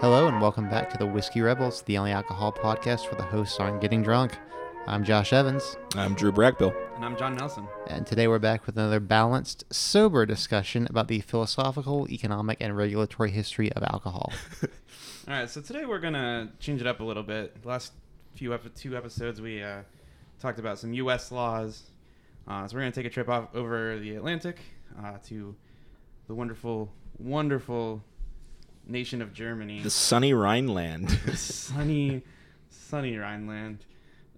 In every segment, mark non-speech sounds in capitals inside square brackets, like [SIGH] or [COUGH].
Hello and welcome back to the Whiskey Rebels, the only alcohol podcast where the hosts aren't getting drunk. I'm Josh Evans, I'm Drew Brackbill. And I'm John Nelson. and today we're back with another balanced, sober discussion about the philosophical, economic, and regulatory history of alcohol. [LAUGHS] All right, so today we're gonna change it up a little bit. The last few ep- two episodes we uh, talked about some U.S. laws, uh, so we're gonna take a trip off over the Atlantic uh, to the wonderful, wonderful nation of Germany, The sunny Rhineland. [LAUGHS] sunny, sunny Rhineland.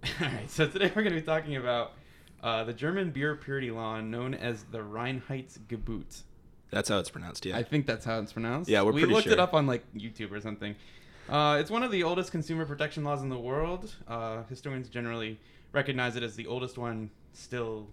[LAUGHS] All right, so today we're gonna be talking about uh, the German beer purity law known as the Reinheitsgebot. That's how it's pronounced, yeah. I think that's how it's pronounced. Yeah, we're we pretty looked it up on like YouTube or something. Uh, it's one of the oldest consumer protection laws in the world. Uh, historians generally recognize it as the oldest one still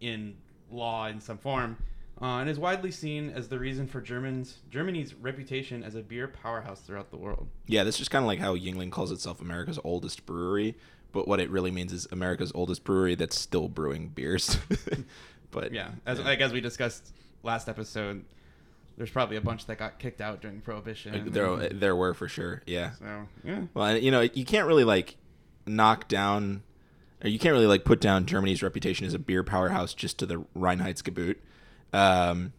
in law in some form, uh, and is widely seen as the reason for Germans Germany's reputation as a beer powerhouse throughout the world. yeah, that's just kind of like how Yuengling calls itself America's oldest brewery, but what it really means is America's oldest brewery that's still brewing beers. [LAUGHS] but Yeah, as like as we discussed last episode, there's probably a bunch that got kicked out during Prohibition. there there were for sure. Yeah. so yeah. Well, you know, you can't really like knock down or you can't really like put down Germany's reputation as a beer powerhouse just to the Reinheitsgebot. Um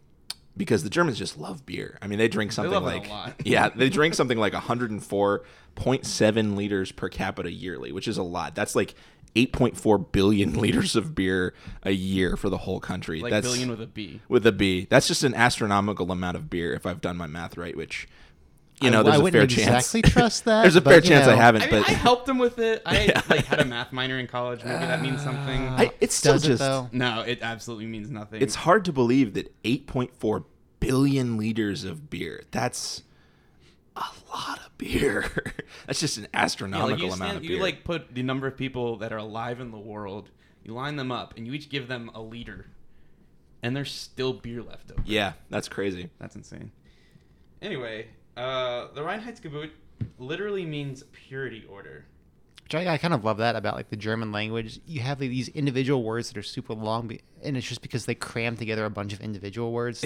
because the Germans just love beer. I mean, they drink something a like [LAUGHS] yeah, they drink something like 104.7 liters per capita yearly, which is a lot. That's like 8.4 billion [LAUGHS] liters of beer a year for the whole country. Like That's billion with a B. with a B. That's just an astronomical amount of beer if I've done my math right, which you know, I, there's I a wouldn't fair chance. exactly [LAUGHS] trust that. There's a fair you chance I haven't, I mean, but I helped him with it. I [LAUGHS] Yeah. like had a math minor in college. Maybe that means uh, something. I, it's still Does it just though? no, it absolutely means nothing. it's hard to believe that 8.4 billion liters of beer. That's a lot of beer. [LAUGHS] That's just an yeah, astronomical like amount stand, of you like put the number of people that are alive in the world. You line them up, and you each give them a liter, and there's still beer left over. yeah, that's crazy. That's insane. Anyway, uh, the Reinheitsgebot literally means purity order. Which I, I kind of love that about like the German language. You have like, these individual words that are super long, and it's just because they cram together a bunch of individual words,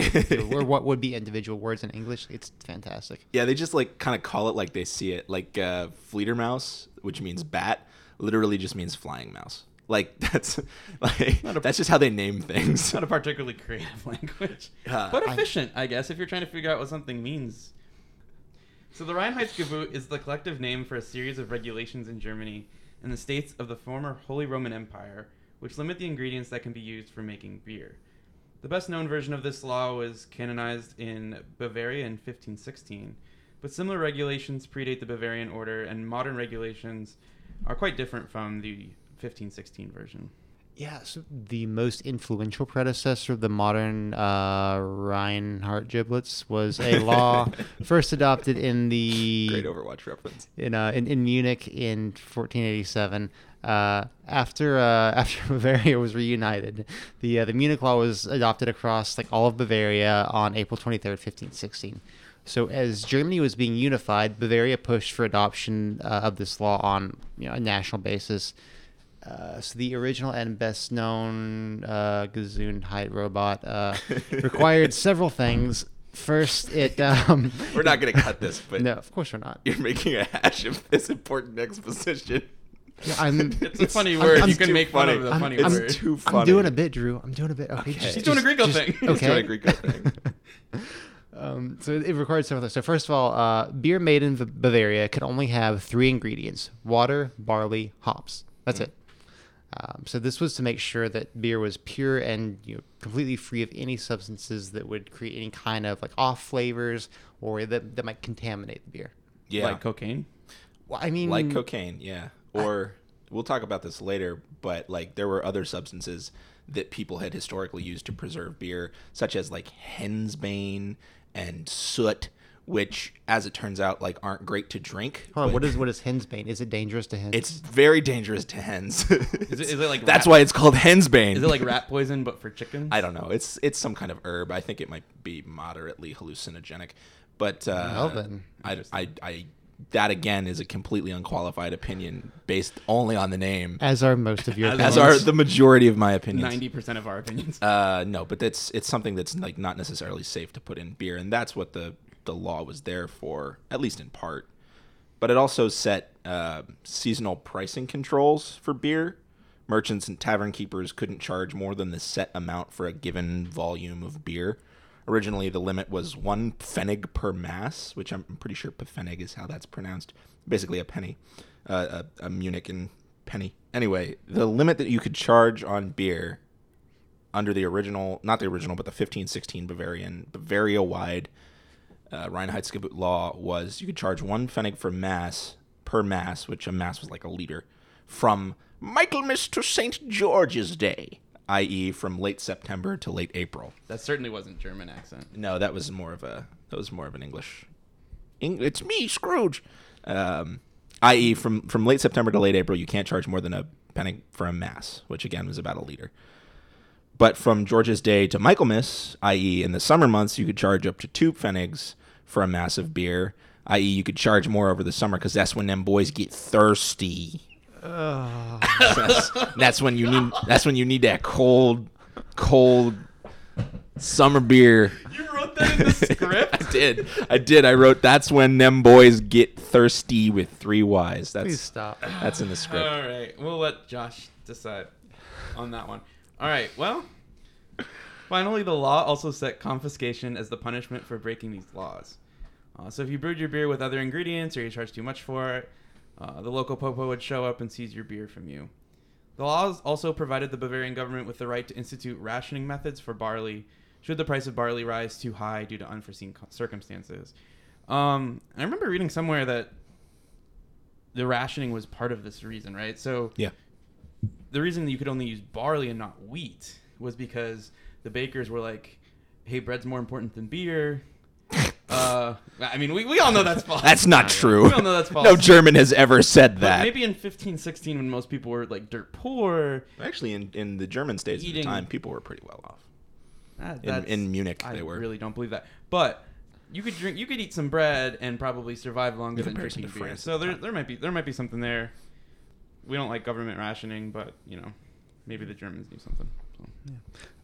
or what would be individual words in English. It's fantastic. Yeah, they just like kind of call it like they see it. Like uh, Fledermaus, which means bat, literally just means flying mouse. Like [LAUGHS] that's like a- that's just how they name things. Not a particularly creative [LAUGHS] language, Uh, but I- efficient, I guess, if you're trying to figure out what something means. So the Reinheitsgebot is the collective name for a series of regulations in Germany and the states of the former Holy Roman Empire, which limit the ingredients that can be used for making beer. The best known version of this law was canonized in Bavaria in 1516, but similar regulations predate the Bavarian order, and modern regulations are quite different from the 1516 version. Yeah, so the most influential predecessor of the modern uh, Reinhardt giblets was a law [LAUGHS] first adopted in the Great Overwatch reference. in, uh, in in Munich in 1487. Uh, after uh, [LAUGHS] after Bavaria was reunited, the uh, the Munich Law was adopted across like all of Bavaria on April 23rd, 1516. So as Germany was being unified, Bavaria pushed for adoption uh, of this law on you know, a national basis. Uh, so the original and best known uh, Gesundheit robot uh, [LAUGHS] required several things. First, it [LAUGHS] um, We're not gonna cut this, but no, of course we're not. you're making a hash of this important exposition. Yeah, I'm, [LAUGHS] It's a funny I'm- word. I'm you can too make fun funny. of the I'm- funny It's word. too funny. I'm doing a bit, Drew. I'm doing a bit. Okay, Okay. just- He's doing a just- Greco just- thing. He's Okay. doing a Greco thing. um, so it required several things. So first of all, uh, beer made in Ba- Bavaria could only have three ingredients: water, barley, hops. That's Mm. it. Um, so this was to make sure that beer was pure and you know, completely free of any substances that would create any kind of like off flavors or that, that might contaminate the beer. Yeah, Like cocaine. Well, I mean, like cocaine. Yeah, or we'll talk about this later. But like there were other substances that people had historically used to preserve beer, such as like hensbane and soot, which, as it turns out, like aren't great to drink. Hold on, what is what is hensbane? Is it dangerous to hens? It's very dangerous to hens. Is it, is it like [LAUGHS] That's rat, why it's called hensbane. Is it like rat poison but for chickens? I don't know. It's it's some kind of herb. I think it might be moderately hallucinogenic, but uh, Well, then. I, I, I that again is a completely unqualified opinion based only on the name, as are most of your As as opinions. are the majority of my opinions. Ninety percent of our opinions. Uh, no, but that's it's something that's like not necessarily safe to put in beer, and that's what the the law was there for, at least in part. But it also set uh, seasonal pricing controls for beer. Merchants and tavern keepers couldn't charge more than the set amount for a given volume of beer. Originally, the limit was one pfennig per mass, which I'm pretty sure pfennig is how that's pronounced. Basically, a penny, uh, a, a Munich and penny. Anyway, the limit that you could charge on beer under the original, not the original, but the 1516 Bavarian, Bavaria wide uh, Reinheitsgebot law was you could charge one pfennig for mass per mass, which a mass was like a liter, from Michaelmas to St. George's Day, i.e., from late September to late April. That certainly wasn't German accent. No, that was more of a that was more of an English. Eng- it's me, Scrooge. Um, i.e., from from late September to late April, you can't charge more than a penny for a mass, which again was about a liter. But from George's Day to Michaelmas, i.e., in the summer months, you could charge up to two pfennigs for a massive beer. I.e., you could charge more over the summer because that's when them boys get thirsty. [LAUGHS] that's, that's when you need. That's when you need that cold, cold summer beer. You wrote that in the script? [LAUGHS] I did. I did. I wrote. That's when them boys get thirsty with three Y's. That's Please stop. that's in the script. All right, we'll let Josh decide on that one. All right, well, finally, the law also set confiscation as the punishment for breaking these laws. Uh, so if you brewed your beer with other ingredients or you charged too much for it, uh, the local popo would show up and seize your beer from you. The laws also provided the Bavarian government with the right to institute rationing methods for barley should the price of barley rise too high due to unforeseen circumstances. Um, I remember reading somewhere that the rationing was part of this reason, right? So Yeah. the reason that you could only use barley and not wheat was because the bakers were like, "Hey, bread's more important than beer." Uh, I mean, we, we all know that's false. That's not true. We all know that's [LAUGHS] false. No German has ever said But that. maybe in 1516, when most people were like dirt poor, Actually, in, in the German states at Eating- the time, people were pretty well off. that- In, that's- in Munich, I they were. really don't believe that. But you could drink, you could eat some bread and probably survive longer In than comparison drinking to beer. France So at the there, time. there might be there might be something there. We don't like government rationing, but you know, maybe the Germans knew something.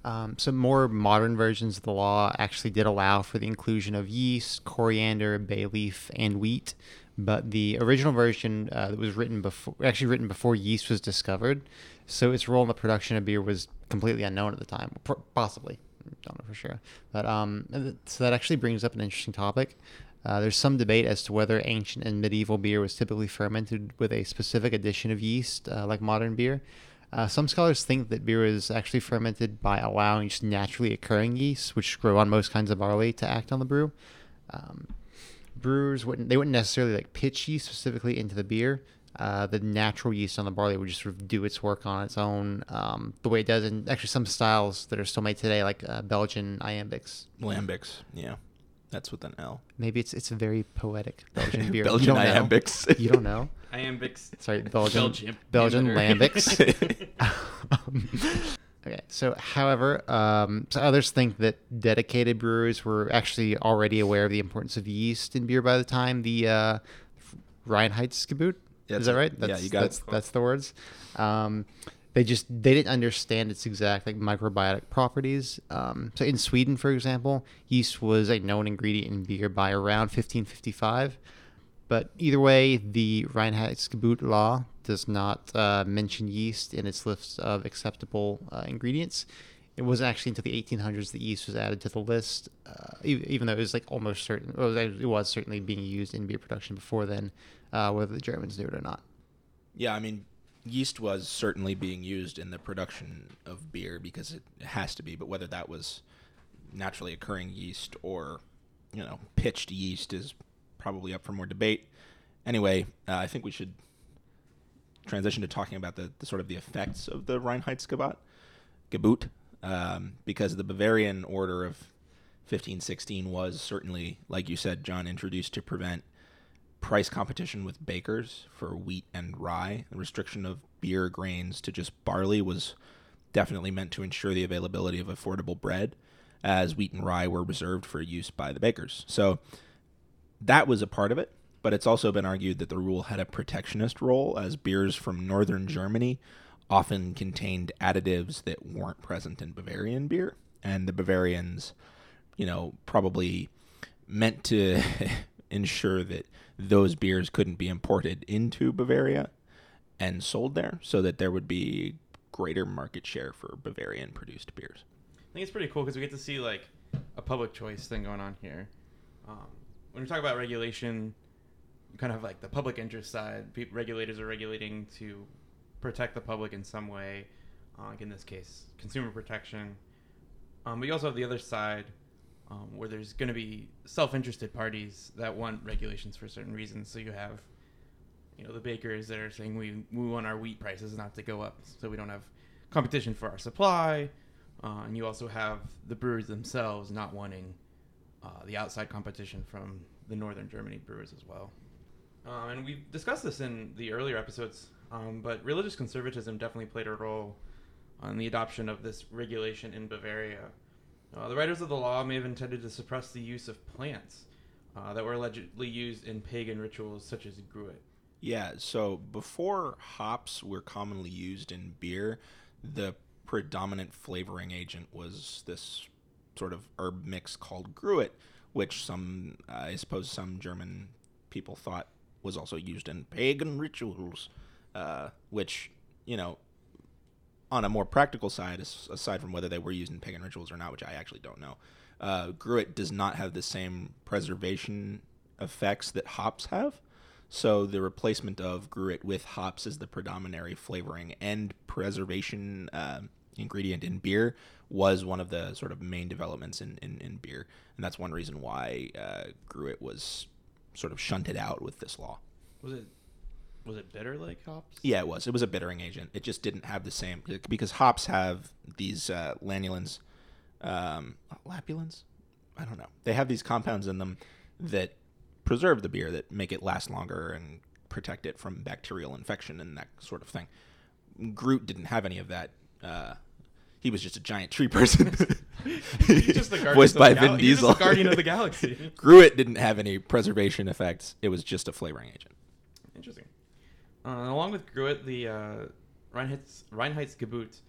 Um, some more modern versions of the law actually did allow for the inclusion of yeast, coriander, bay leaf, and wheat. But the original version uh, that was written before, actually written before yeast was discovered, so its role in the production of beer was completely unknown at the time, possibly. Don't know for sure. But um, so that actually brings up an interesting topic. Uh, there's some debate as to whether ancient and medieval beer was typically fermented with a specific addition of yeast, uh, like modern beer. Uh, some scholars think that beer is actually fermented by allowing just naturally occurring yeasts, which grow on most kinds of barley, to act on the brew. Um, brewers wouldn't they wouldn't necessarily like pitch yeast specifically into the beer. Uh, the natural yeast on the barley would just sort of do its work on its own, um, the way it does in actually some styles that are still made today, like uh, Belgian iambics. Lambics, yeah. That's with an L. Maybe it's it's a very poetic [LAUGHS] Belgian beer. Belgian you don't know. iambics. You don't know. Iambics. Sorry, Belgian Belgium. Belgian lambics. Um, [LAUGHS] [LAUGHS] okay, so however, um, so others think that dedicated brewers were actually already aware of the importance of yeast in beer by the time the uh, Reinheitsgebot. That's Is that it. right? Yeah, That's, you got that's, it. That's the words. Um, they just they didn't understand its exact like microbiotic properties. Um, so in Sweden, for example, yeast was a known ingredient in beer by around 1555. But either way, the Reinheitsgebot law does not uh, mention yeast in its list of acceptable uh, ingredients. It wasn't actually until the 1800s that yeast was added to the list, uh, even though it was like almost certain, it was, it was certainly being used in beer production before then, uh, whether the Germans knew it or not. Yeah, I mean, yeast was certainly being used in the production of beer because it has to be, but whether that was naturally occurring yeast or, you know, pitched yeast is probably up for more debate. Anyway, uh, I think we should transition to talking about the, the sort of the effects of the Reinheitsgebot, Gebot, um, because the Bavarian Order of 1516 was certainly, like you said, John, introduced to prevent price competition with bakers for wheat and rye. The restriction of beer grains to just barley was definitely meant to ensure the availability of affordable bread, as wheat and rye were reserved for use by the bakers. So that was a part of it, but it's also been argued that the rule had a protectionist role, as beers from northern Germany often contained additives that weren't present in Bavarian beer, and the Bavarians, you know, probably meant to [LAUGHS] ensure that those beers couldn't be imported into Bavaria and sold there so that there would be greater market share for Bavarian produced beers. I think it's pretty cool because we get to see like a public choice thing going on here. Um, when we talk about regulation, kind of like the public interest side, pe- regulators are regulating to protect the public in some way. Uh, like in this case, consumer protection. Um, but you also have the other side um, where there's going to be self-interested parties that want regulations for certain reasons. So you have, you know, the bakers that are saying we we want our wheat prices not to go up, so we don't have competition for our supply. Uh, and you also have the brewers themselves not wanting uh, the outside competition from the northern Germany brewers as well. Uh, and we've discussed this in the earlier episodes, um, but religious conservatism definitely played a role on the adoption of this regulation in Bavaria. Uh, the writers of the law may have intended to suppress the use of plants uh, that were allegedly used in pagan rituals such as gruit. Yeah, so before hops were commonly used in beer, the predominant flavoring agent was this sort of herb mix called gruit, which some, I suppose, some German people thought was also used in pagan rituals, uh, which, you know, on a more practical side, aside from whether they were used in pagan rituals or not, which I actually don't know, uh, gruit does not have the same preservation effects that hops have. So the replacement of gruit with hops as the predominant flavoring and preservation uh, ingredient in beer was one of the sort of main developments in, in, in beer, and that's one reason why uh, gruit was sort of shunted out with this law. Was it was it bitter like hops? Yeah, it was. It was a bittering agent. It just didn't have the same because hops have these uh, lanolins, um, lapulins. I don't know. They have these compounds in them that preserve the beer, that make it last longer and protect it from bacterial infection and that sort of thing. Groot didn't have any of that. Uh, he was just a giant tree person, [LAUGHS] He's just the [LAUGHS] guardian voiced by Vin gal- Diesel. the guardian of the galaxy. [LAUGHS] Gruit didn't have any preservation effects. It was just a flavoring agent. Interesting. Uh, along with Gruit, the uh, Reinheits, Reinheitsgebot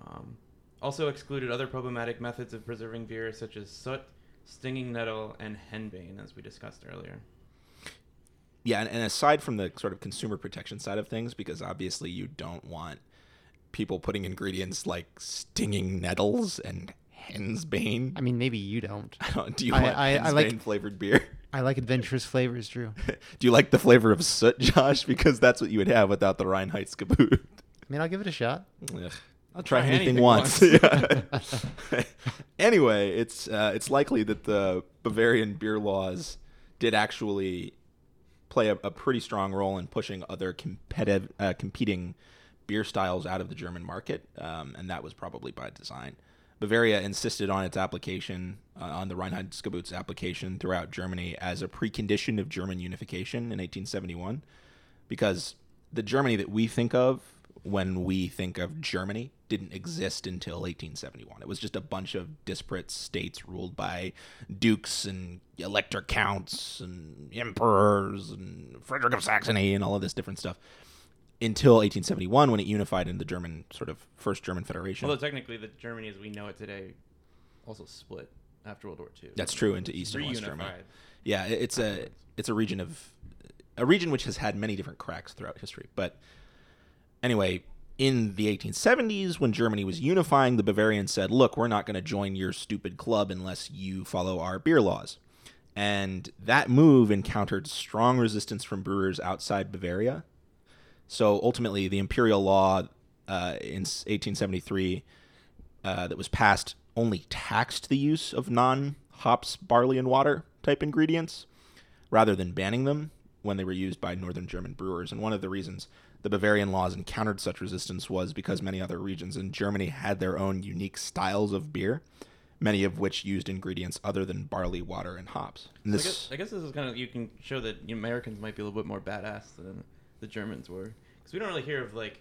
um, also excluded other problematic methods of preserving beer, such as soot, stinging nettle, and henbane, as we discussed earlier. Yeah, and, and aside from the sort of consumer protection side of things, because obviously you don't want people putting ingredients like stinging nettles and hen's bane. I mean, maybe you don't. [LAUGHS] Don't- you I- want I- I hen's like- bane flavored beer? [LAUGHS] I like adventurous flavors, Drew. [LAUGHS] Do you like the flavor of soot, Josh? Because that's what you would have without the Reinheitsgebot. I mean, I'll give it a shot. Ugh, I'll try, Try anything, anything once. once. Anyway, it's uh, it's likely that the Bavarian beer laws did actually play a, a pretty strong role in pushing other competitive uh, competing beer styles out of the German market, um, and that was probably by design. Bavaria insisted on its application, uh, on the Reinheitsgebot's application throughout Germany as a precondition of German unification in 1871, because the Germany that we think of when we think of Germany didn't exist until 1871. It was just a bunch of disparate states ruled by dukes and elector counts and emperors and Frederick of Saxony and all of this different stuff until 1871 when it unified in the German sort of first German Federation. Although technically, the Germany as we know it today also split after World War II. That's true into East and West Germany. Yeah, it's a it's a region of a region which has had many different cracks throughout history. But anyway, in the 1870s, when Germany was unifying, the Bavarians said, "Look, we're not going to join your stupid club unless you follow our beer laws." And that move encountered strong resistance from brewers outside Bavaria. So ultimately, the imperial law uh, in 1873 uh, that was passed only taxed the use of non hops, barley, and water type ingredients rather than banning them when they were used by northern German brewers. And one of the reasons the Bavarian laws encountered such resistance was because many other regions in Germany had their own unique styles of beer, many of which used ingredients other than barley, water, and hops. And So I, this, guess, I guess this is kind of you can show that Americans might be a little bit more badass than the Germans were because we don't really hear of like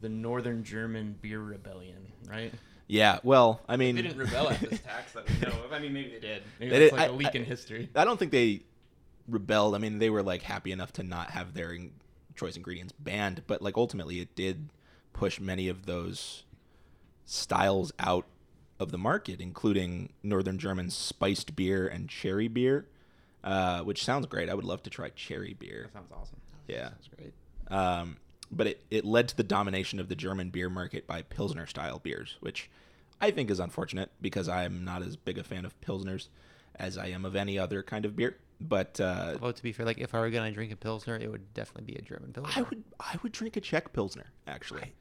the Northern German beer rebellion, right? yeah, well, I mean, They didn't rebel at this tax that we know of. I mean, maybe they did. Maybe They did- like I- a leak I- in history. I don't think they rebelled. I mean, they were like happy enough to not have their in- choice ingredients banned, but like ultimately it did push many of those styles out of the market, including Northern German spiced beer and cherry beer, uh, which sounds great. I would love to try cherry beer. That sounds awesome. Yeah. That's great. Um, but it, it led to the domination of the German beer market by Pilsner style beers, which I think is unfortunate because I'm not as big a fan of Pilsners as I am of any other kind of beer. But uh, Although to be fair, like if I were gonna drink a pilsner, it would definitely be a German pilsner. I would I would drink a Czech Pilsner actually. Okay,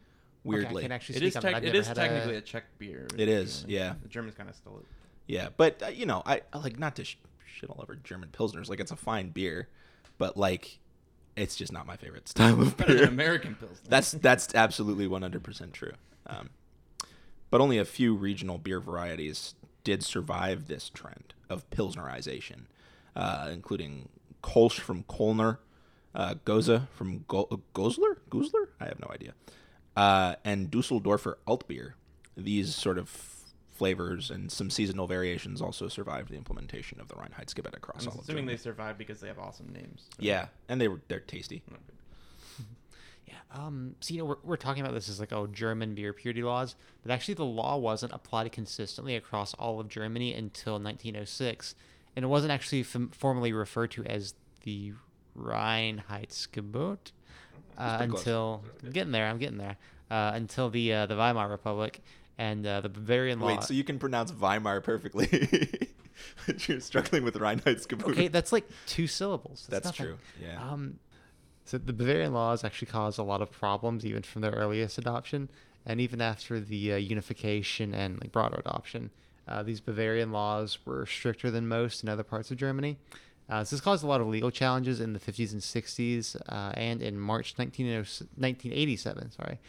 Weirdly, I can actually It speak is, on tec- that. I've it never is had technically a, a Czech beer. It is, you know. yeah. The Germans kind of stole it. yeah. But uh, you know, I, I like not to sh- shit all over German Pilsners. Like it's a fine beer, but like it's just not my favorite style of Better beer. than American pills. That's that's absolutely 100% true. Um, but only a few regional beer varieties did survive this trend of pilsnerization, uh, including Kolsch from Kolner, uh, Gose from Go- Goslar, Goslar, I have no idea, uh, and Dusseldorfer Altbier. These sort of flavors and some seasonal variations also survived the implementation of the Reinheitsgebot across I'm all of assuming they survived because they have awesome names. so- Yeah, and they were they're tasty. [LAUGHS] Yeah. Um. So you know, we're, we're talking about this as like oh German beer purity laws, but actually the law wasn't applied consistently across all of Germany until 1906, and it wasn't actually fam- formally referred to as the Reinheitsgebot uh, pretty close. until I'm getting there. I'm getting there. Uh, until the uh, the Weimar Republic and uh, the Bavarian law. Wait, so you can pronounce Weimar perfectly, [LAUGHS] but you're struggling with Reinheitsgebot. okay, that's like two syllables. That's nothing. true, yeah. Um, so the Bavarian laws actually caused a lot of problems, even from their earliest adoption, and even after the uh, unification and like broader adoption. Uh, these Bavarian laws were stricter than most in other parts of Germany. Uh, so this caused a lot of legal challenges in the 50s and 60s, uh, and in March 1900 1987, sorry,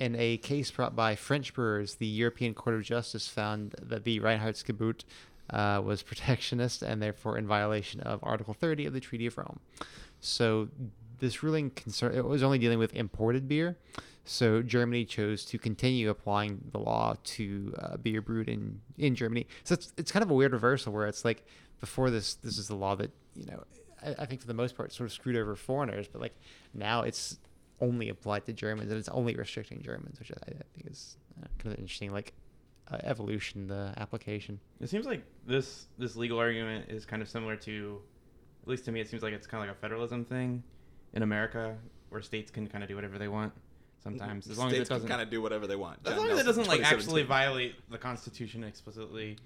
in a case brought by French brewers, the European Court of Justice found that the Reinheitsgebot uh, was [LAUGHS] protectionist and therefore in violation of Article 30 of the Treaty of Rome. So this ruling concern it was only dealing with imported beer. So Germany chose to continue applying the law to uh, beer brewed in in Germany. So it's it's kind of a weird reversal where it's like before this this is the law that you know I, I think for the most part sort of screwed over foreigners, but like now it's only applied to Germans and it's only restricting Germans, which I, I think is uh, kind of interesting like uh, evolution the application. It seems like this this legal argument is kind of similar to, at least to me, it seems like it's kind of like a federalism thing in America, where states can kind of do whatever they want sometimes, as long as it doesn't. kind of do whatever they want. as John long as it doesn't like actually violate the Constitution explicitly.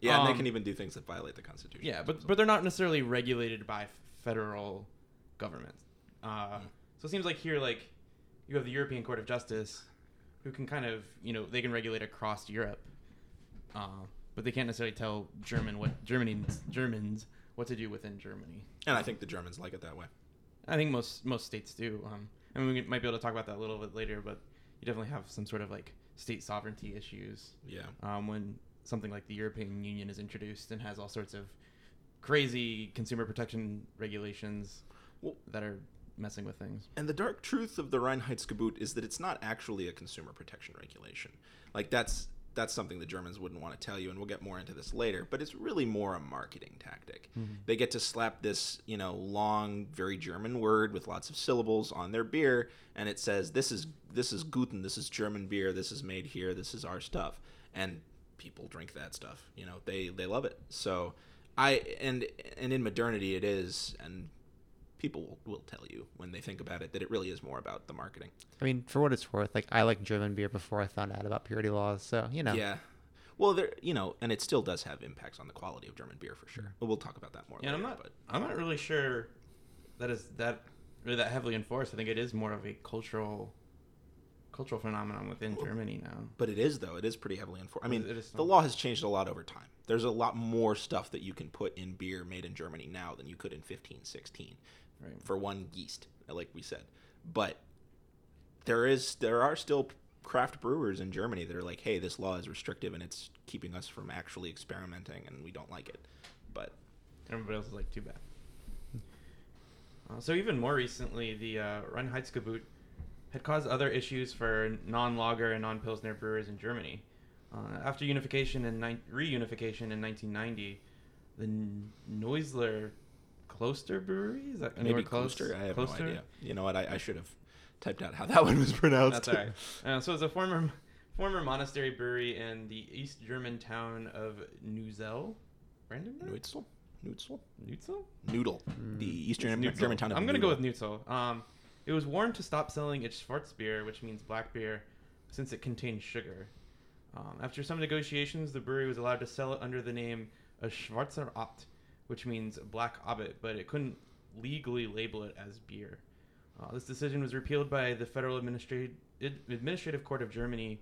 Yeah, and they um, can even do things that violate the Constitution. Yeah, but but they're not necessarily regulated by federal government. Uh, So it seems like here, like you have the European Court of Justice, who can kind of you know they can regulate across Europe, uh, but they can't necessarily tell German what Germany Germans what to do within Germany. and I think the Germans like it that way. I think most most states do. Um, I mean, we might be able to talk about that a little bit later, but you definitely have some sort of like state sovereignty issues Yeah. um, when something like the European Union is introduced and has all sorts of crazy consumer protection regulations Well- that are messing with things. And the dark truth of the Reinheitsgebot is that it's not actually a consumer protection regulation. Like that's that's something the Germans wouldn't want to tell you, and we'll get more into this later. But it's really more a marketing tactic. Mm-hmm. They get to slap this, you know, long, very German word with lots of syllables on their beer, and it says this is this is Guten, this is German beer, this is made here, this is our stuff, and people drink that stuff. You know, they they love it. So I and and in modernity it is, and people will, will tell you when they think about it that it really is more about the marketing. I mean, for what it's worth, like I like German beer before I found out about purity laws, so you know. Yeah. Well, there, you know, and it still does have impacts on the quality of German beer for sure. But we'll talk about that more. Yeah, and I'm not. But I'm not really sure that is that really that heavily enforced. I think it is more of a cultural cultural phenomenon within Germany now. but it is though. It is pretty heavily enforced. I mean, It is the law has changed a lot over time. There's a lot more stuff that you can put in beer made in Germany now than you could in 1516 Right. for one yeast, like we said. But there is there are still craft brewers in Germany that are like, "Hey, this law is restrictive and it's keeping us from actually experimenting and we don't like it." But Everybody else is like, too bad. Uh, so even more recently, the uh, Reinheitsgebot had caused other issues for non-lager and non-pilsner brewers in Germany. Uh, after unification and ni- reunification in 1990, the N- Neusler Kloster Brewery is that anywhere maybe close? Kloster? I have Kloster? no idea. You know what? I, I should have typed out how [LAUGHS] that one was pronounced. That's all right. Uh, so it's a former former monastery brewery in the East German town of Neuzel. Brandenburg? Neutzel? Nutzel? Nutzel? Noodle. The Eastern Nutzel. German town of I'm gonna go with Noodle. Nutzel. Um, it was warned to stop selling its Schwarzbier, which means black beer, since it contained sugar. Um, after some negotiations, the brewery was allowed to sell it under the name a Schwarzer Abt, which means black obbit, but it couldn't legally label it as beer. Uh, this decision was repealed by the Federal Administrative Administrative Court of Germany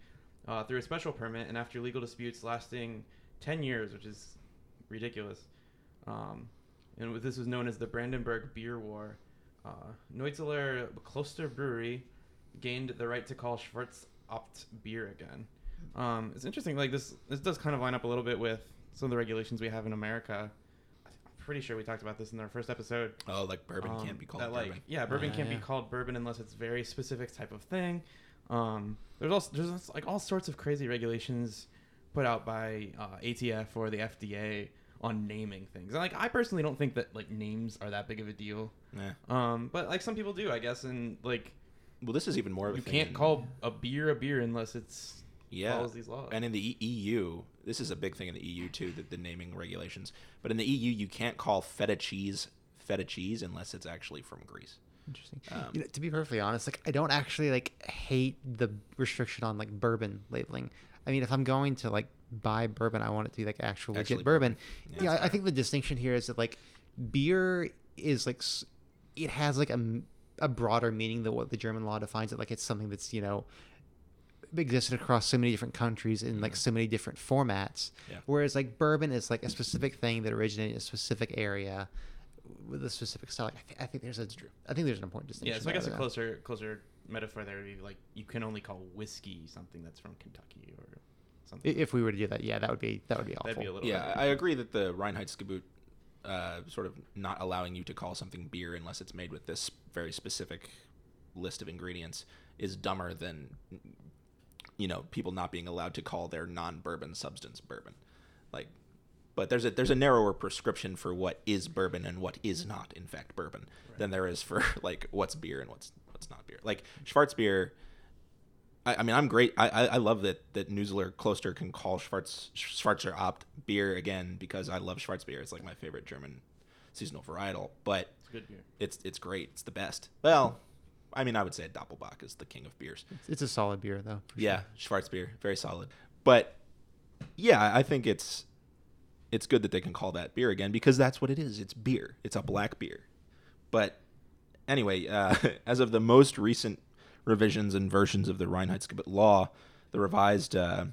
uh, through a special permit, and after legal disputes lasting 10 years, which is ridiculous. Um, and this was known as the Brandenburg Beer War. Uh, Kloster Brewery gained the right to call Schwarz Opt beer again. Um, it's interesting. Like this, this does kind of line up a little bit with some of the regulations we have in America. I'm pretty sure we talked about this in our first episode. Oh, like bourbon Um, can't be called that, bourbon. Like, yeah, bourbon can't yeah. be called bourbon unless it's very specific type of thing. Um, there's also there's like all sorts of crazy regulations put out by uh, ATF or the FDA on naming things. And, like I personally don't think that like names are that big of a deal. Yeah. Um, but like some people do, I guess, and like Well, this is even more of a you thing can't in- call a beer a beer unless it's yeah. follows these laws. And in the EU, this is a big thing in the EU too, the, the naming regulations. But in the EU, you can't call feta cheese feta cheese unless it's actually from Greece. Interesting. Um, you know, to be perfectly honest, like I don't actually like hate the restriction on like bourbon labeling. I mean, if I'm going to like buy bourbon, I want it to be like actual legit bourbon. bourbon. Yeah, Yeah. I, I think the distinction here is that like beer is like it has like a, a broader meaning than what the German law defines it. Like it's something that's you know existed across so many different countries in like so many different formats. Yeah. Whereas like bourbon is like a specific thing that originated in a specific area with a specific style. Like, I, th- I think there's a I think there's an important distinction. yeah, so I guess a there. closer closer metaphor there would be like you can only call whiskey something that's from Kentucky or something. If we were to do that, yeah, that would be that would be awful. That'd be a little Yeah, bit- I agree that the Reinheitsgebot uh, sort of not allowing you to call something beer unless it's made with this very specific list of ingredients is dumber than you know people not being allowed to call their non-bourbon substance bourbon. Like, but there's a there's a narrower prescription for what is bourbon and what is not in fact bourbon than there is for [LAUGHS] like what's beer and what's what's not beer. Like Schwarzbier. I, I mean, I'm great. I, I, I love that that newsler Kloster can call Schwarz Schwarzer Opt beer again because I love Schwarzbier. It's like my favorite German seasonal varietal. But It's good beer. it's it's great. It's the best. Well, I mean, I would say Doppelbock is the king of beers. It's, it's a solid beer though. Yeah, sure. Schwarzbier, very solid. But yeah, I think it's it's good that they can call that beer again because that's what it is. It's beer. It's a black beer. But anyway, uh, [LAUGHS] as of the most recent revisions and versions of the Reinheitsgebot law, the revised uh,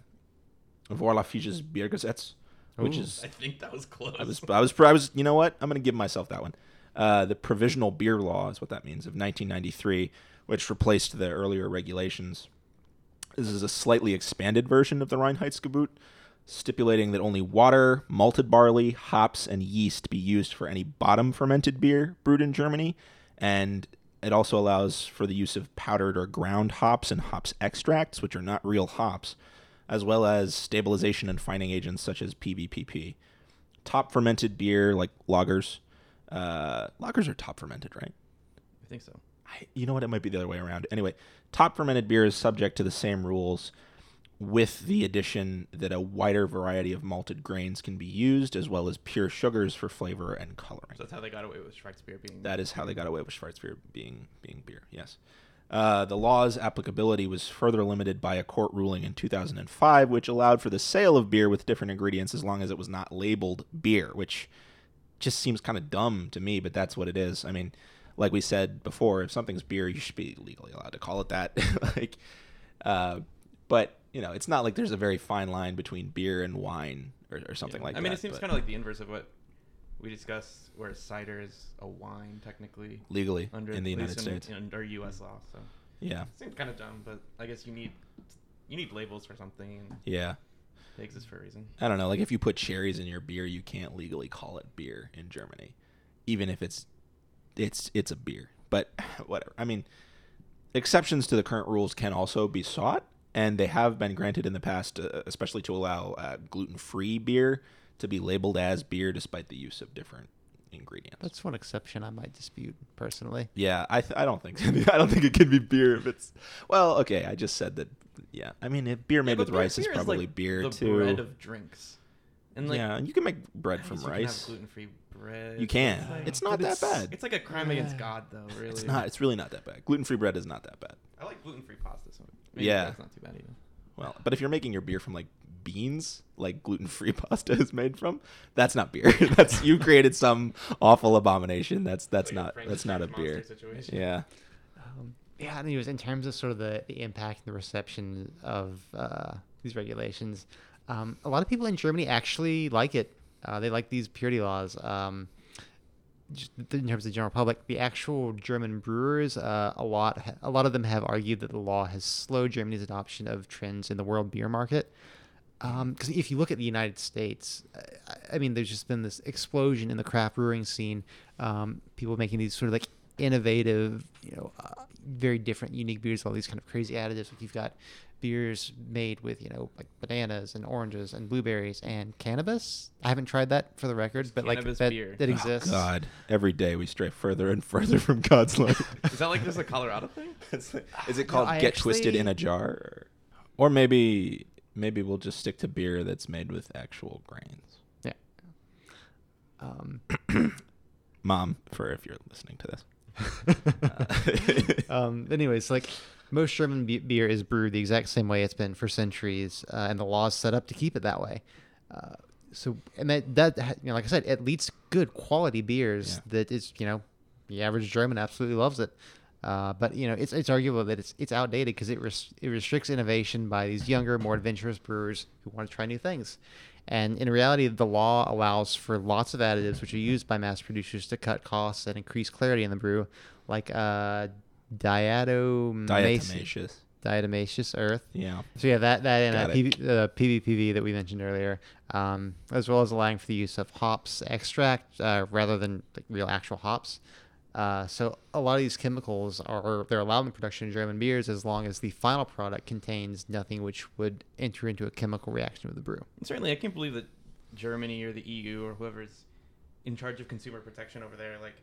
Vorlafisches Biergesetz, which Ooh. is I think that was close. I was, I was, I was, you know what? I'm going to give myself that one. Uh, the provisional beer law is what that means of 1993, which replaced the earlier regulations. This is a slightly expanded version of the Reinheitsgebot, stipulating that only water, malted barley, hops, and yeast be used for any bottom fermented beer brewed in Germany, and it also allows for the use of powdered or ground hops and hops extracts, which are not real hops, as well as stabilization and fining agents such as PVPP top fermented beer like lagers. Uh, lagers are top fermented, right? I think so. I, you know what? It might be the other way around. Anyway, top fermented beer is subject to the same rules, with the addition that a wider variety of malted grains can be used, as well as pure sugars for flavor and coloring. So that's how they got away with Schwarzbier being. That is how they got away with Schwarzbier being being beer. Yes. Uh, the law's applicability was further limited by a court ruling in 2005, which allowed for the sale of beer with different ingredients as long as it was not labeled beer, which just seems kind of dumb to me, but that's what it is. I mean, like we said before, if something's beer, you should be legally allowed to call it that. [LAUGHS] like, uh, but you know, it's not like there's a very fine line between beer and wine or, or something Yeah. like that. I that. mean, it seems kind of like the inverse of what we discussed, where cider is a wine technically legally under in the United in- States. under U.S. law. So yeah, it seems kind of dumb, but I guess you need you need labels for something, yeah. They exist for a reason. I don't know. Like if you put cherries in your beer, you can't legally call it beer in Germany, even if it's it's it's a beer. But [SIGHS] whatever. I mean, exceptions to the current rules can also be sought, and they have been granted in the past, uh, especially to allow uh, gluten-free beer to be labeled as beer despite the use of different ingredients. That's one exception I might dispute personally. yeah, I th- I don't think [LAUGHS] I don't think it can be beer if it's well. Okay, I just said that. Yeah, I mean, if beer made Yeah, with beer- rice is beer probably like beer the too. bread of drinks. And like, yeah, you can make bread from guess you can have rice. gluten-free bread. You but can. like- It's not that it's- bad. It's like a crime against God, though. Really. It's not. It's really not that bad. Gluten free bread is not that bad. I like gluten-free pasta, so maybe Yeah. that's not too bad either. Well, but if you're making your beer from like beans, like gluten free [LAUGHS] pasta is made from, that's not beer. [LAUGHS] that's you created some awful abomination. That's that's Like a not that's not a Frankenstein's beer. situation. Yeah. Um, yeah, anyways, in terms of sort of the, the impact and the reception of uh, these regulations, um, a lot of people in Germany actually like it. Uh, they like these purity laws. Um, just in terms of the general public, the actual German brewers, uh, a lot, a lot of them have argued that the law has slowed Germany's adoption of trends in the world beer market. Because if you look at the United States, I, I mean, there's just been this explosion in the craft brewing scene. Um, people making these sort of like innovative, you know, uh, very different, unique beers. All these kind of crazy additives. Like you've got beers made with you know like bananas and oranges and blueberries and cannabis. I haven't tried that for the record, but like Cannabis that, beer. that Oh, exists. God, every day we stray further and further from God's light. Is that like just a Colorado thing? [LAUGHS] It's like- is it called I "Get Twisted in a Jar"? Or, or maybe maybe we'll just stick to beer that's made with actual grains. Yeah. Um, [COUGHS] Mom, for if you're listening to this. [LAUGHS] um, anyways, like most German be- beer is brewed the exact same way it's been for centuries, uh, and the law is set up to keep it that way. Uh, so, and that that you know, like I said, it leads good quality beers Yeah. that is you know the average German absolutely loves it. Uh, but you know, it's it's arguable that it's it's outdated because it res- it restricts innovation by these younger, more adventurous brewers who want to try new things. And in reality, the law allows for lots of additives which are used by mass producers to cut costs and increase clarity in the brew, like uh, Diatomaceous. diatomaceous earth. Yeah. So yeah, that that and uh. PV, uh, PVPV that we mentioned earlier, um, as well as allowing for the use of hops extract uh, rather than like, real actual hops. Uh, so a lot of these chemicals are they're allowed in the production of German beers as long as the final product contains nothing which would enter into a chemical reaction with the brew. And certainly, I can't believe that Germany or the EU or whoever's in charge of consumer protection over there, like,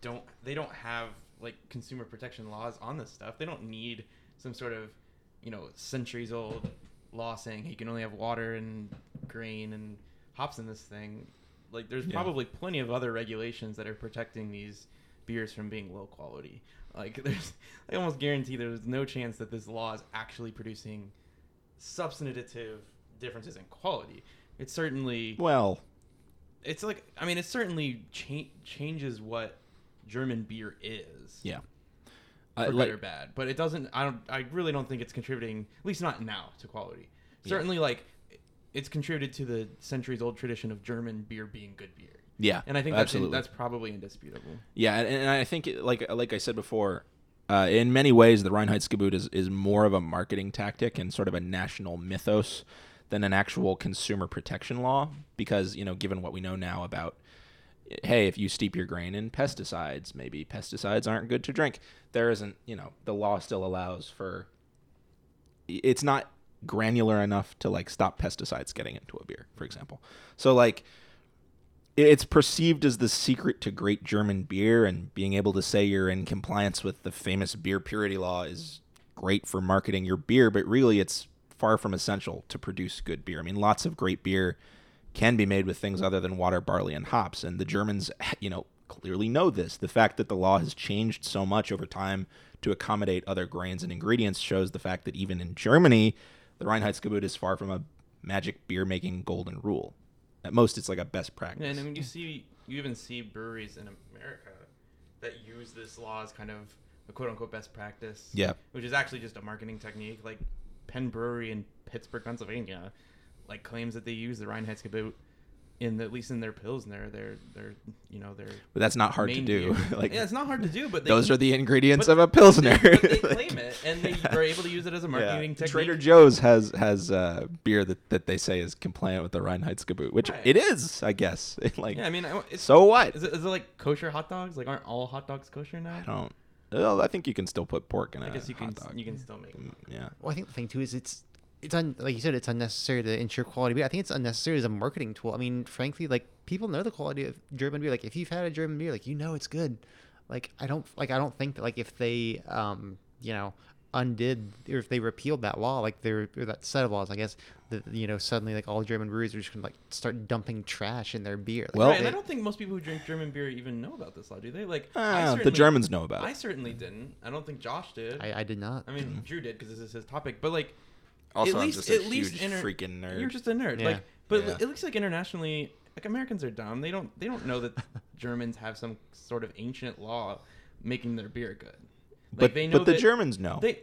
don't they don't have like consumer protection laws on this stuff. They don't need some sort of, you know, centuries old law saying hey, you can only have water and grain and hops in this thing. Like, there's Yeah. probably plenty of other regulations that are protecting these beers from being low quality. Like, [LAUGHS] there's, I almost guarantee there's no chance that this law is actually producing substantive differences in quality. It's certainly, Well, it's like, I mean, it certainly cha- changes what German beer is. yeah. For Uh, good like- or bad, but it doesn't. I don't. I really don't think it's contributing, at least not now, to quality. Yeah. Certainly, like it's contributed to the centuries-old tradition of German beer being good beer, yeah. and I think that's absolutely. that's probably indisputable. Yeah, and, and I think it- like like I said before, uh, in many ways the Reinheitsgebot is is more of a marketing tactic and sort of a national mythos than an actual consumer protection law because you know given what we know now about hey if you steep your grain in pesticides maybe pesticides aren't good to drink there isn't you know the law still allows for it's not granular enough to like stop pesticides getting into a beer for example so like it's perceived as the secret to great German beer, and being able to say you're in compliance with the famous beer purity law is great for marketing your beer, but really it's far from essential to produce good beer. I mean, lots of great beer can be made with things other than water, barley, and hops, and the Germans, [LAUGHS] you know, clearly know this. The fact that the law has changed so much over time to accommodate other grains and ingredients shows the fact that even in Germany, the Reinheitsgebot is far from a magic beer making golden rule. At most, it's like a best practice. And I mean, you see, you even see breweries in America that use this law as kind of a quote unquote best practice. Yeah. Which is actually just a marketing technique. Like Penn Brewery in Pittsburgh, Pennsylvania, like claims that they use the Reinheitsgebot in the, at least in their pilsner, their their you know their but that's not hard to do. [LAUGHS] like yeah, it's not hard to do, but they, those are the ingredients but- of a pilsner. but they [LAUGHS] Like, claim it, and they are able to use it as a marketing technique. Trader Joe's has has uh, beer that, that they say is compliant with the Reinheitsgebot, which Right. it is, I guess. [LAUGHS] like, Yeah, I mean, it's, so what? is it, is it like kosher hot dogs? Like, aren't all hot dogs kosher now? I don't. Well, I think you can still put pork in a I guess you can dog. you can still make. Mm, Yeah. Well, I think the thing too is it's it's un, like you said it's unnecessary to ensure quality beer. I think it's unnecessary as a marketing tool. I mean, frankly, like people know the quality of German beer. Like if you've had a German beer, like you know it's good. Like I don't like I don't think that like if they um you know undid or if they repealed that law, like there or that set of laws, I guess that you know suddenly like all German breweries are just gonna like start dumping trash in their beer. Like, Well- right, and I don't think most people who drink German beer even know about this law, do they? Like, I Ah, the Germans know about it. I certainly didn't. I don't think Josh did. I, I did not. I mean, Drew did because this is his topic. But like, Also, at I'm least, just a at least huge inter- freaking nerd. You're just a nerd. Yeah. Like, but Yeah. it looks like internationally, like Americans are dumb. They don't. They don't know that [LAUGHS] Germans have some sort of ancient law making their beer good. Like, but they know but the Germans know. They,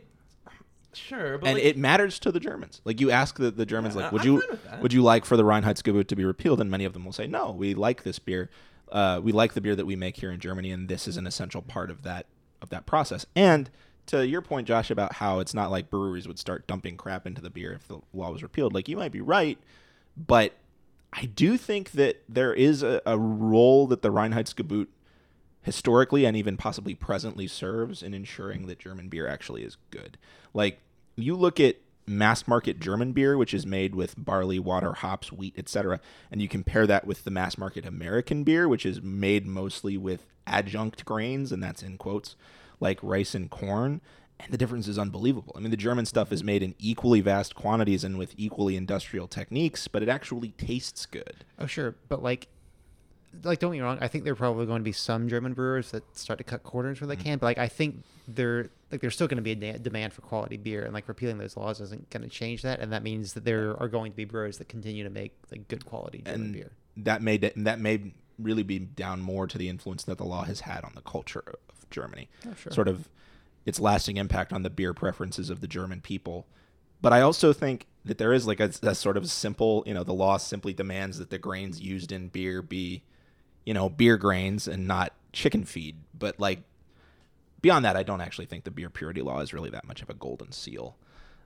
sure, but and like, it matters to the Germans. Like you ask the, the Germans, Yeah, like, would I'm you fine with that. would you like for the Reinheitsgebot to be repealed? And many of them will say, no, we like this beer. Uh, we like the beer that we make here in Germany, and this is an essential part of that of that process. And to your point, Josh, about how it's not like breweries would start dumping crap into the beer if the law was repealed. Like you might be right, but I do think that there is a, a role that the Reinheitsgebot historically and even possibly presently serves in ensuring that German beer actually is good. Like you look at mass market German beer, which is made with barley, water, hops, wheat, etc., and you compare that with the mass market American beer, which is made mostly with adjunct grains, and that's in quotes, like rice and corn. And the difference is unbelievable. I mean, the German stuff is made in equally vast quantities and with equally industrial techniques, but it actually tastes good. Oh sure, but like, like don't get me wrong. I think there are probably going to be some German brewers that start to cut corners where they mm-hmm. can. But like, I think there like there's still going to be a da- demand for quality beer, and like repealing those laws isn't going to change that. And that means that there are going to be brewers that continue to make like good quality German and beer. that may that may really be down more to the influence that the law has had on the culture of Germany. Oh, sure. Sort of its lasting impact on the beer preferences of the German people. But I also think that there is like a, a sort of simple, you know, the law simply demands that the grains used in beer be, you know, beer grains and not chicken feed. But like beyond that, I don't actually think the beer purity law is really that much of a golden seal.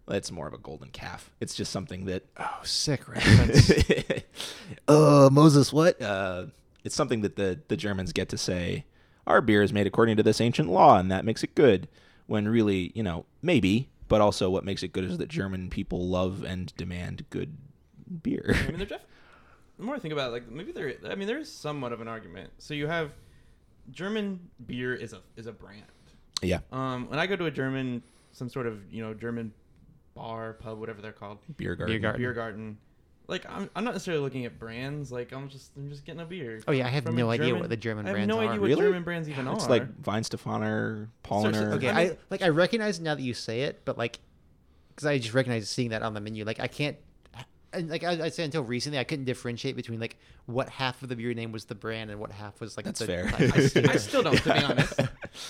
It's more of a golden calf. It's just something that Oh, sick reference. [LAUGHS] uh, Moses, what? Uh, it's something that the, the Germans get to say, our beer is made according to this ancient law, and that makes it good. When really, you know, maybe, but also what makes it good is that German people love and demand good beer. I mean, they're def- the more I think about it, like maybe there. I mean, there is somewhat of an argument. So you have German beer is a is a brand. yeah. Um, when I go to a German, some sort of you know German bar, pub, whatever they're called, Beer garden. garden. beer garden. Like I'm, I'm not necessarily looking at brands. Like I'm just, I'm just getting a beer. Oh, yeah, I have no idea German- what the German brands are. I have brands no are. idea what Really? German brands even It's are. It's like Weihenstephaner, Paulaner. Okay, I I, like I recognize now that you say it, but like, because I just recognize seeing that on the menu. Like I can't, and like I, I say until recently, I couldn't differentiate between like what half of the beer name was the brand and what half was like That's the fair. type of [LAUGHS] I, steer. I still don't, to be [LAUGHS] honest.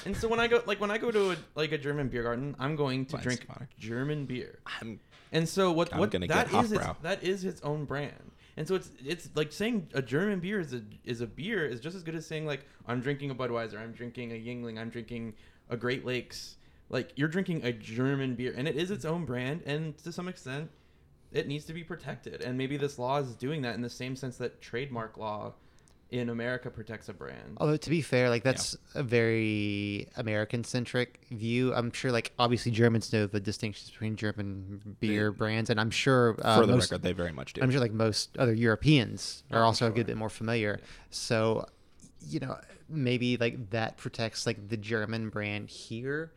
And so when I go, like when I go to a, like a German beer garden, I'm going to drink Weizenbier. German beer. I'm, And so what? I'm what gonna that is its, that is its own brand. And so it's it's like saying a German beer is a is a beer is just as good as saying like I'm drinking a Budweiser, I'm drinking a Yuengling, I'm drinking a Great Lakes. Like you're drinking a German beer, and it is its own brand, and to some extent, it needs to be protected. And maybe this law is doing that in the same sense that trademark law in America protects a brand. Although to be fair, like that's a very American-centric view. I'm sure, like obviously Germans know the distinctions between German beer brands, and I'm sure uh, for the most, record, they very much do. I'm sure like most other Europeans are Oh, also a good bit more familiar. So, you know, maybe like that protects like the German brand here,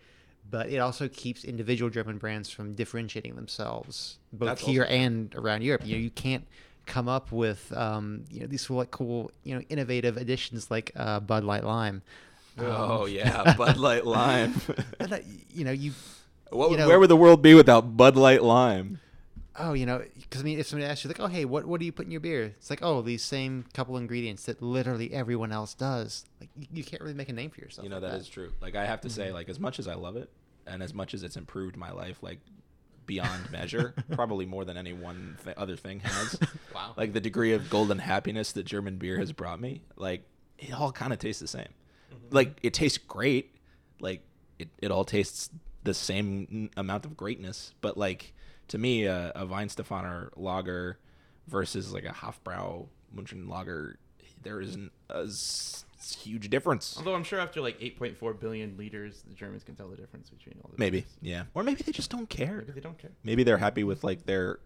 but it also keeps individual German brands from differentiating themselves both That's here also true. and around Europe. You know, you can't come up with um, you know these like cool you know innovative additions like uh, Bud Light Lime. oh Um, [LAUGHS] yeah, Bud Light Lime. you know you what, You know- where would the world be without Bud Light Lime? oh, you know, because I mean, if somebody asks you like, oh, hey, what what do you put in your beer? It's like, oh, these same couple ingredients that literally everyone else does. Like, you, you can't really make a name for yourself. You know like that is true. Like I have to say, like as much as I love it, and as much as it's improved my life, like beyond measure, probably more than any one th- other thing has. [LAUGHS] Wow. Like the degree of golden happiness that German beer has brought me, like it all kind of tastes the same. Like it tastes great. Like it, it all tastes the same n- amount of greatness. But like to me, uh, a Weihenstephaner lager versus like a Hofbrau Munchen lager, there isn't a s- huge difference. Although I'm sure after like 8.4 billion liters, the Germans can tell the difference between all the Maybe, beers. yeah. Or maybe they just don't care. Maybe they don't care. Maybe they're happy with like their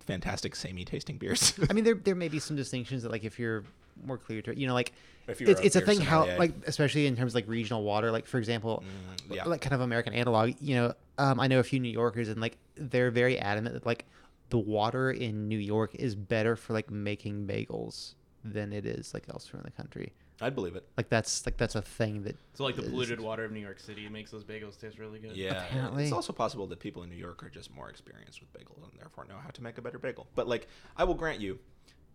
fantastic samey tasting beers. I mean, there [LAUGHS] there may be some distinctions that like if you're more clear to you know like If you're it's, a it's a thing how sommelier. like especially in terms of like regional water like for example Mm, yeah. like kind of American analog you know um, I know a few New Yorkers and like they're very adamant that like the water in New York is better for like making bagels than it is like elsewhere in the country I'd believe it. like that's like that's a thing that So like the is- polluted water of New York City makes those bagels taste really good. Yeah, Apparently. it's also possible that people in New York are just more experienced with bagels and therefore know how to make a better bagel. But like, I will grant you,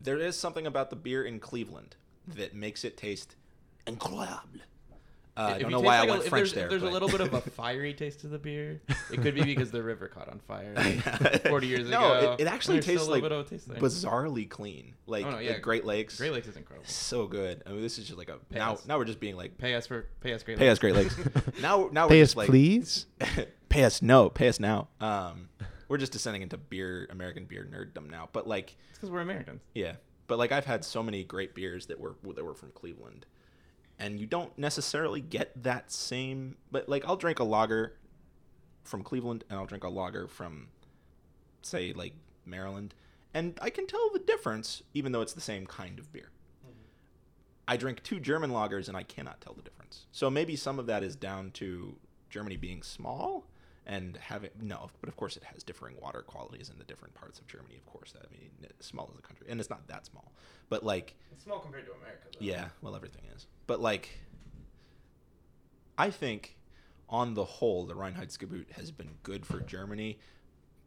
there is something about the beer in Cleveland that makes it taste incroyable. Uh, I If don't know why like I a- went if French there's, there. There's but- a little bit of a [LAUGHS] fiery taste to the beer. It could be because the river caught on fire [LAUGHS] 40 years no, ago. it, it actually tastes still a like bit of a taste there. bizarrely clean. Like Oh, no, yeah. Great Lakes. Great Lakes is incredible. so good. I mean, this is just like a Pay now. us. Now we're just being like Pay us for pay us Great Lakes. pay Lakes. us Great Lakes. [LAUGHS] now, now we're pay us just like please pay us no, pay us now. Um, we're just descending into beer, American beer nerddom now. But like, It's because we're Americans. yeah, but like I've had so many great beers that were that were from Cleveland, and you don't necessarily get that same. But like, I'll drink a lager from Cleveland, and I'll drink a lager from, say, like Maryland, and I can tell the difference, even though it's the same kind of beer. Mm-hmm. I drink two German lagers, and I cannot tell the difference. So maybe some of that is down to Germany being small and having no, but of course it has differing water qualities in the different parts of Germany. Of course, I mean, small as a country, and it's not that small, but like It's small compared to America. Though. yeah, well, everything is. But like, I think on the whole, the Reinheitsgebot has been good for Germany,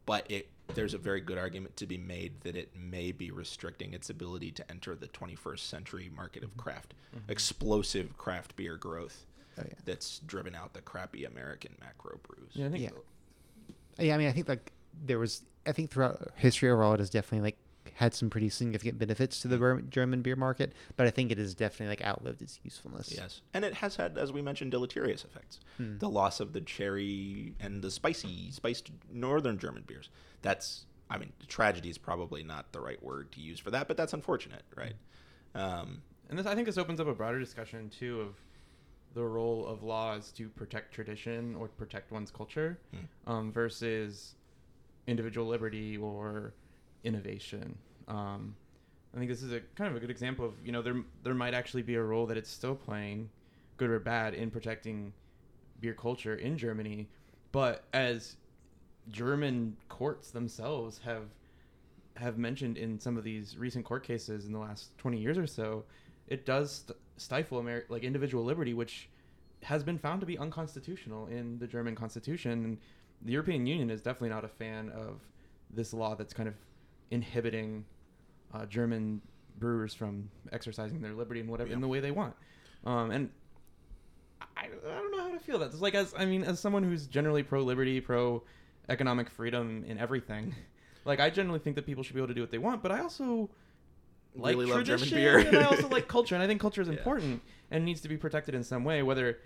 but it there's a very good argument to be made that it may be restricting its ability to enter the 21st century market of craft, mm-hmm. explosive craft beer growth Oh, yeah. that's driven out the crappy American macro brews. Yeah, I think Yeah. so. Yeah, I mean, I think like there was, I think throughout history overall, it has definitely like had some pretty significant benefits to the German beer market, but I think it has definitely like outlived its usefulness. Yes, and it has had, as we mentioned, deleterious effects. Hmm. The loss of the cherry and the spicy, spiced northern German beers. That's, I mean, tragedy is probably not the right word to use for that, but that's unfortunate, right? Um, And this, I think this opens up a broader discussion too of the role of laws to protect tradition or protect one's culture Hmm. um, versus individual liberty or innovation. Um, I think this is a kind of a good example of you know there there might actually be a role that it's still playing, good or bad, in protecting beer culture in Germany, but as German courts themselves have have mentioned in some of these recent court cases in the last 20 years or so, it does st- stifle Ameri- like individual liberty, which has been found to be unconstitutional in the German constitution. And the European Union is definitely not a fan of this law that's kind of inhibiting uh, German brewers from exercising their liberty in whatever in the way they want. Um, and I, I don't know how to feel that. It's like as I mean, as someone who's generally pro liberty, pro economic freedom in everything, [LAUGHS] like I generally think that people should be able to do what they want. But I also like Really love German beer. and I also [LAUGHS] like culture, and I think culture is Yeah. important and needs to be protected in some way. Whether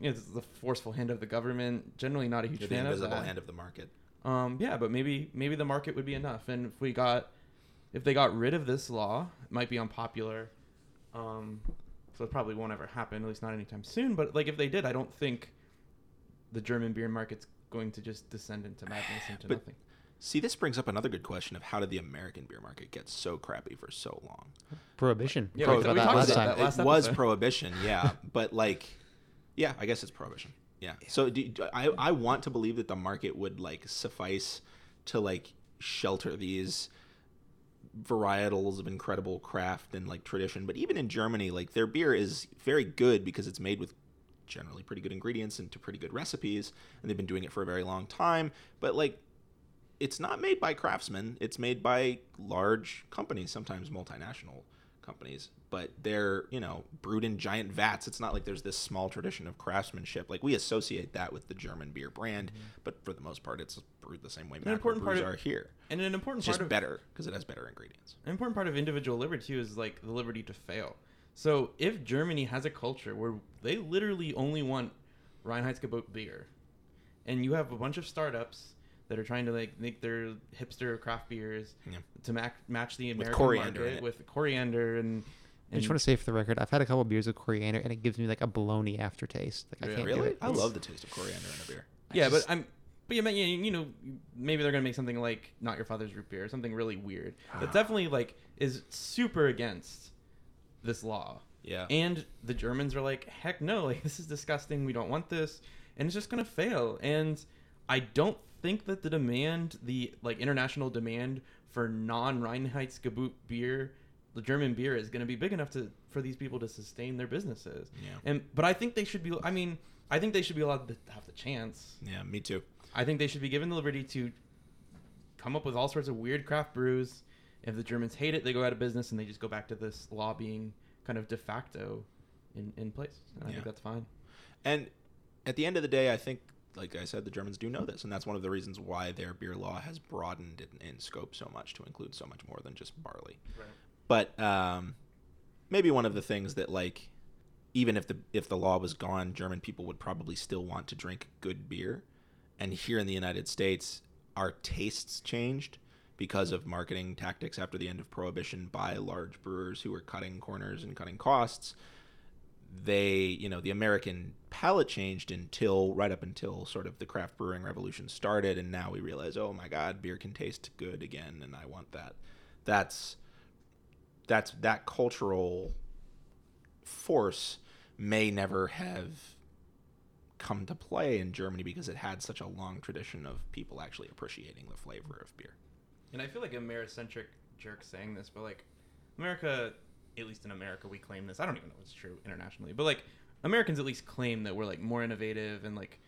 you know, it's the forceful hand of the government, generally not a huge the fan of invisible that. hand of the market. Um, yeah, but maybe maybe the market would be enough, and if we got if they got rid of this law, it might be unpopular. Um, so it probably won't ever happen, at least not anytime soon. But like if they did, I don't think the German beer market's going to just descend into madness into But- nothing. See, this brings up another good question of how did the American beer market get so crappy for so long? Prohibition. Yeah, We we- talked about that talked last about time. that it was prohibition, [LAUGHS] yeah, but like, yeah, I guess it's prohibition. Yeah. So do, do- I I want to believe that the market would like suffice to like shelter these varietals of incredible craft and like tradition, but even in Germany, like their beer is very good because it's made with generally pretty good ingredients and to pretty good recipes, and they've been doing it for a very long time. But like, it's not made by craftsmen; it's made by large companies, sometimes multinational companies. But they're you know brewed in giant vats. It's not like there's this small tradition of craftsmanship. Like we associate that with the German beer brand, mm-hmm. but for the most part, it's brewed the same way An important part of- are here. And an important It's part just of better because it has better ingredients. An important part of individual liberty too is like the liberty to fail. So if Germany has a culture where they literally only want Reinheitsgebot beer, and you have a bunch of startups that are trying to like make their hipster craft beers Yeah. to mac- match the American coriander in market it. with coriander and. I just want to say for the record, I've had a couple beers with coriander, and it gives me like a baloney aftertaste. Like I can't do Really? it. I love the taste of coriander in a beer. yeah, just- but I'm But yeah, you, you know, maybe they're gonna make something like "Not Your Father's Root Beer," something really weird. That ah. definitely like is super against this law. Yeah. And the Germans are like, heck no, like this is disgusting. We don't want this, and it's just gonna fail. And I don't think that the demand, the like international demand for non-Reinheitsgebot beer, the German beer, is gonna be big enough to for these people to sustain their businesses. Yeah. And but I think they should be. I mean, I think they should be allowed to have the chance. yeah, me too. I think they should be given the liberty to come up with all sorts of weird craft brews. If the Germans hate it, they go out of business and they just go back to this law being kind of de facto in, in place. And I Yeah. think that's fine. And at the end of the day, I think, like I said, the Germans do know this, and that's one of the reasons why their beer law has broadened in, in scope so much to include so much more than just barley. But um, maybe one of the things that, like, even if the if the law was gone, German people would probably still want to drink good beer. And here in the United States, our tastes changed because of marketing tactics after the end of prohibition by large brewers who were cutting corners and cutting costs they you know the american palate changed until right up until sort of the craft brewing revolution started and now we realize oh my god beer can taste good again and i want that. That's that's that cultural force may never have come to play in germany because it had such a long tradition of people actually appreciating the flavor of beer. And I feel like a Americentric jerk saying this, but like America, at least in America, we claim this. I don't even know if it's true internationally, but like Americans at least claim that we're like more innovative and like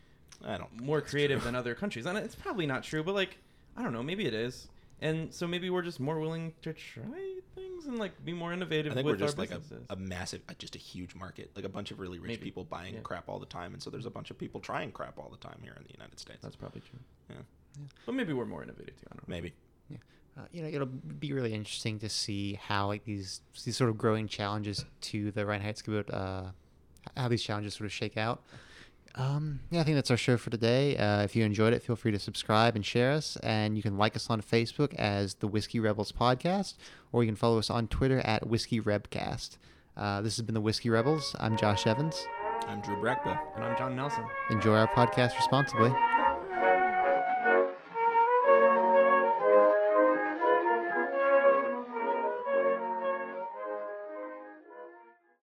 i don't more creative than other countries. And it's probably not true, but like I don't know, maybe it is. And so maybe we're just more willing to try things and like be more innovative I think with we're just like a, a massive, uh, just a huge market, like a bunch of really rich Maybe. people buying Yeah. crap all the time, and so there's a bunch of people trying crap all the time here in the United States. That's probably true. yeah, But maybe we're more innovative too. I don't know. maybe. Yeah. Uh, you know, it'll be really interesting to see how like these these sort of growing challenges to the Reinheitsgebot, uh, how these challenges sort of shake out. Um, yeah, I think that's our show for today. Uh, if you enjoyed it, feel free to subscribe and share us, and you can like us on Facebook as the Whiskey Rebels Podcast, or you can follow us on Twitter at Whiskey Rebcast. Uh, this has been the Whiskey Rebels. I'm Josh Evans. I'm Drew Brackbill. And I'm John Nelson. Enjoy our podcast responsibly.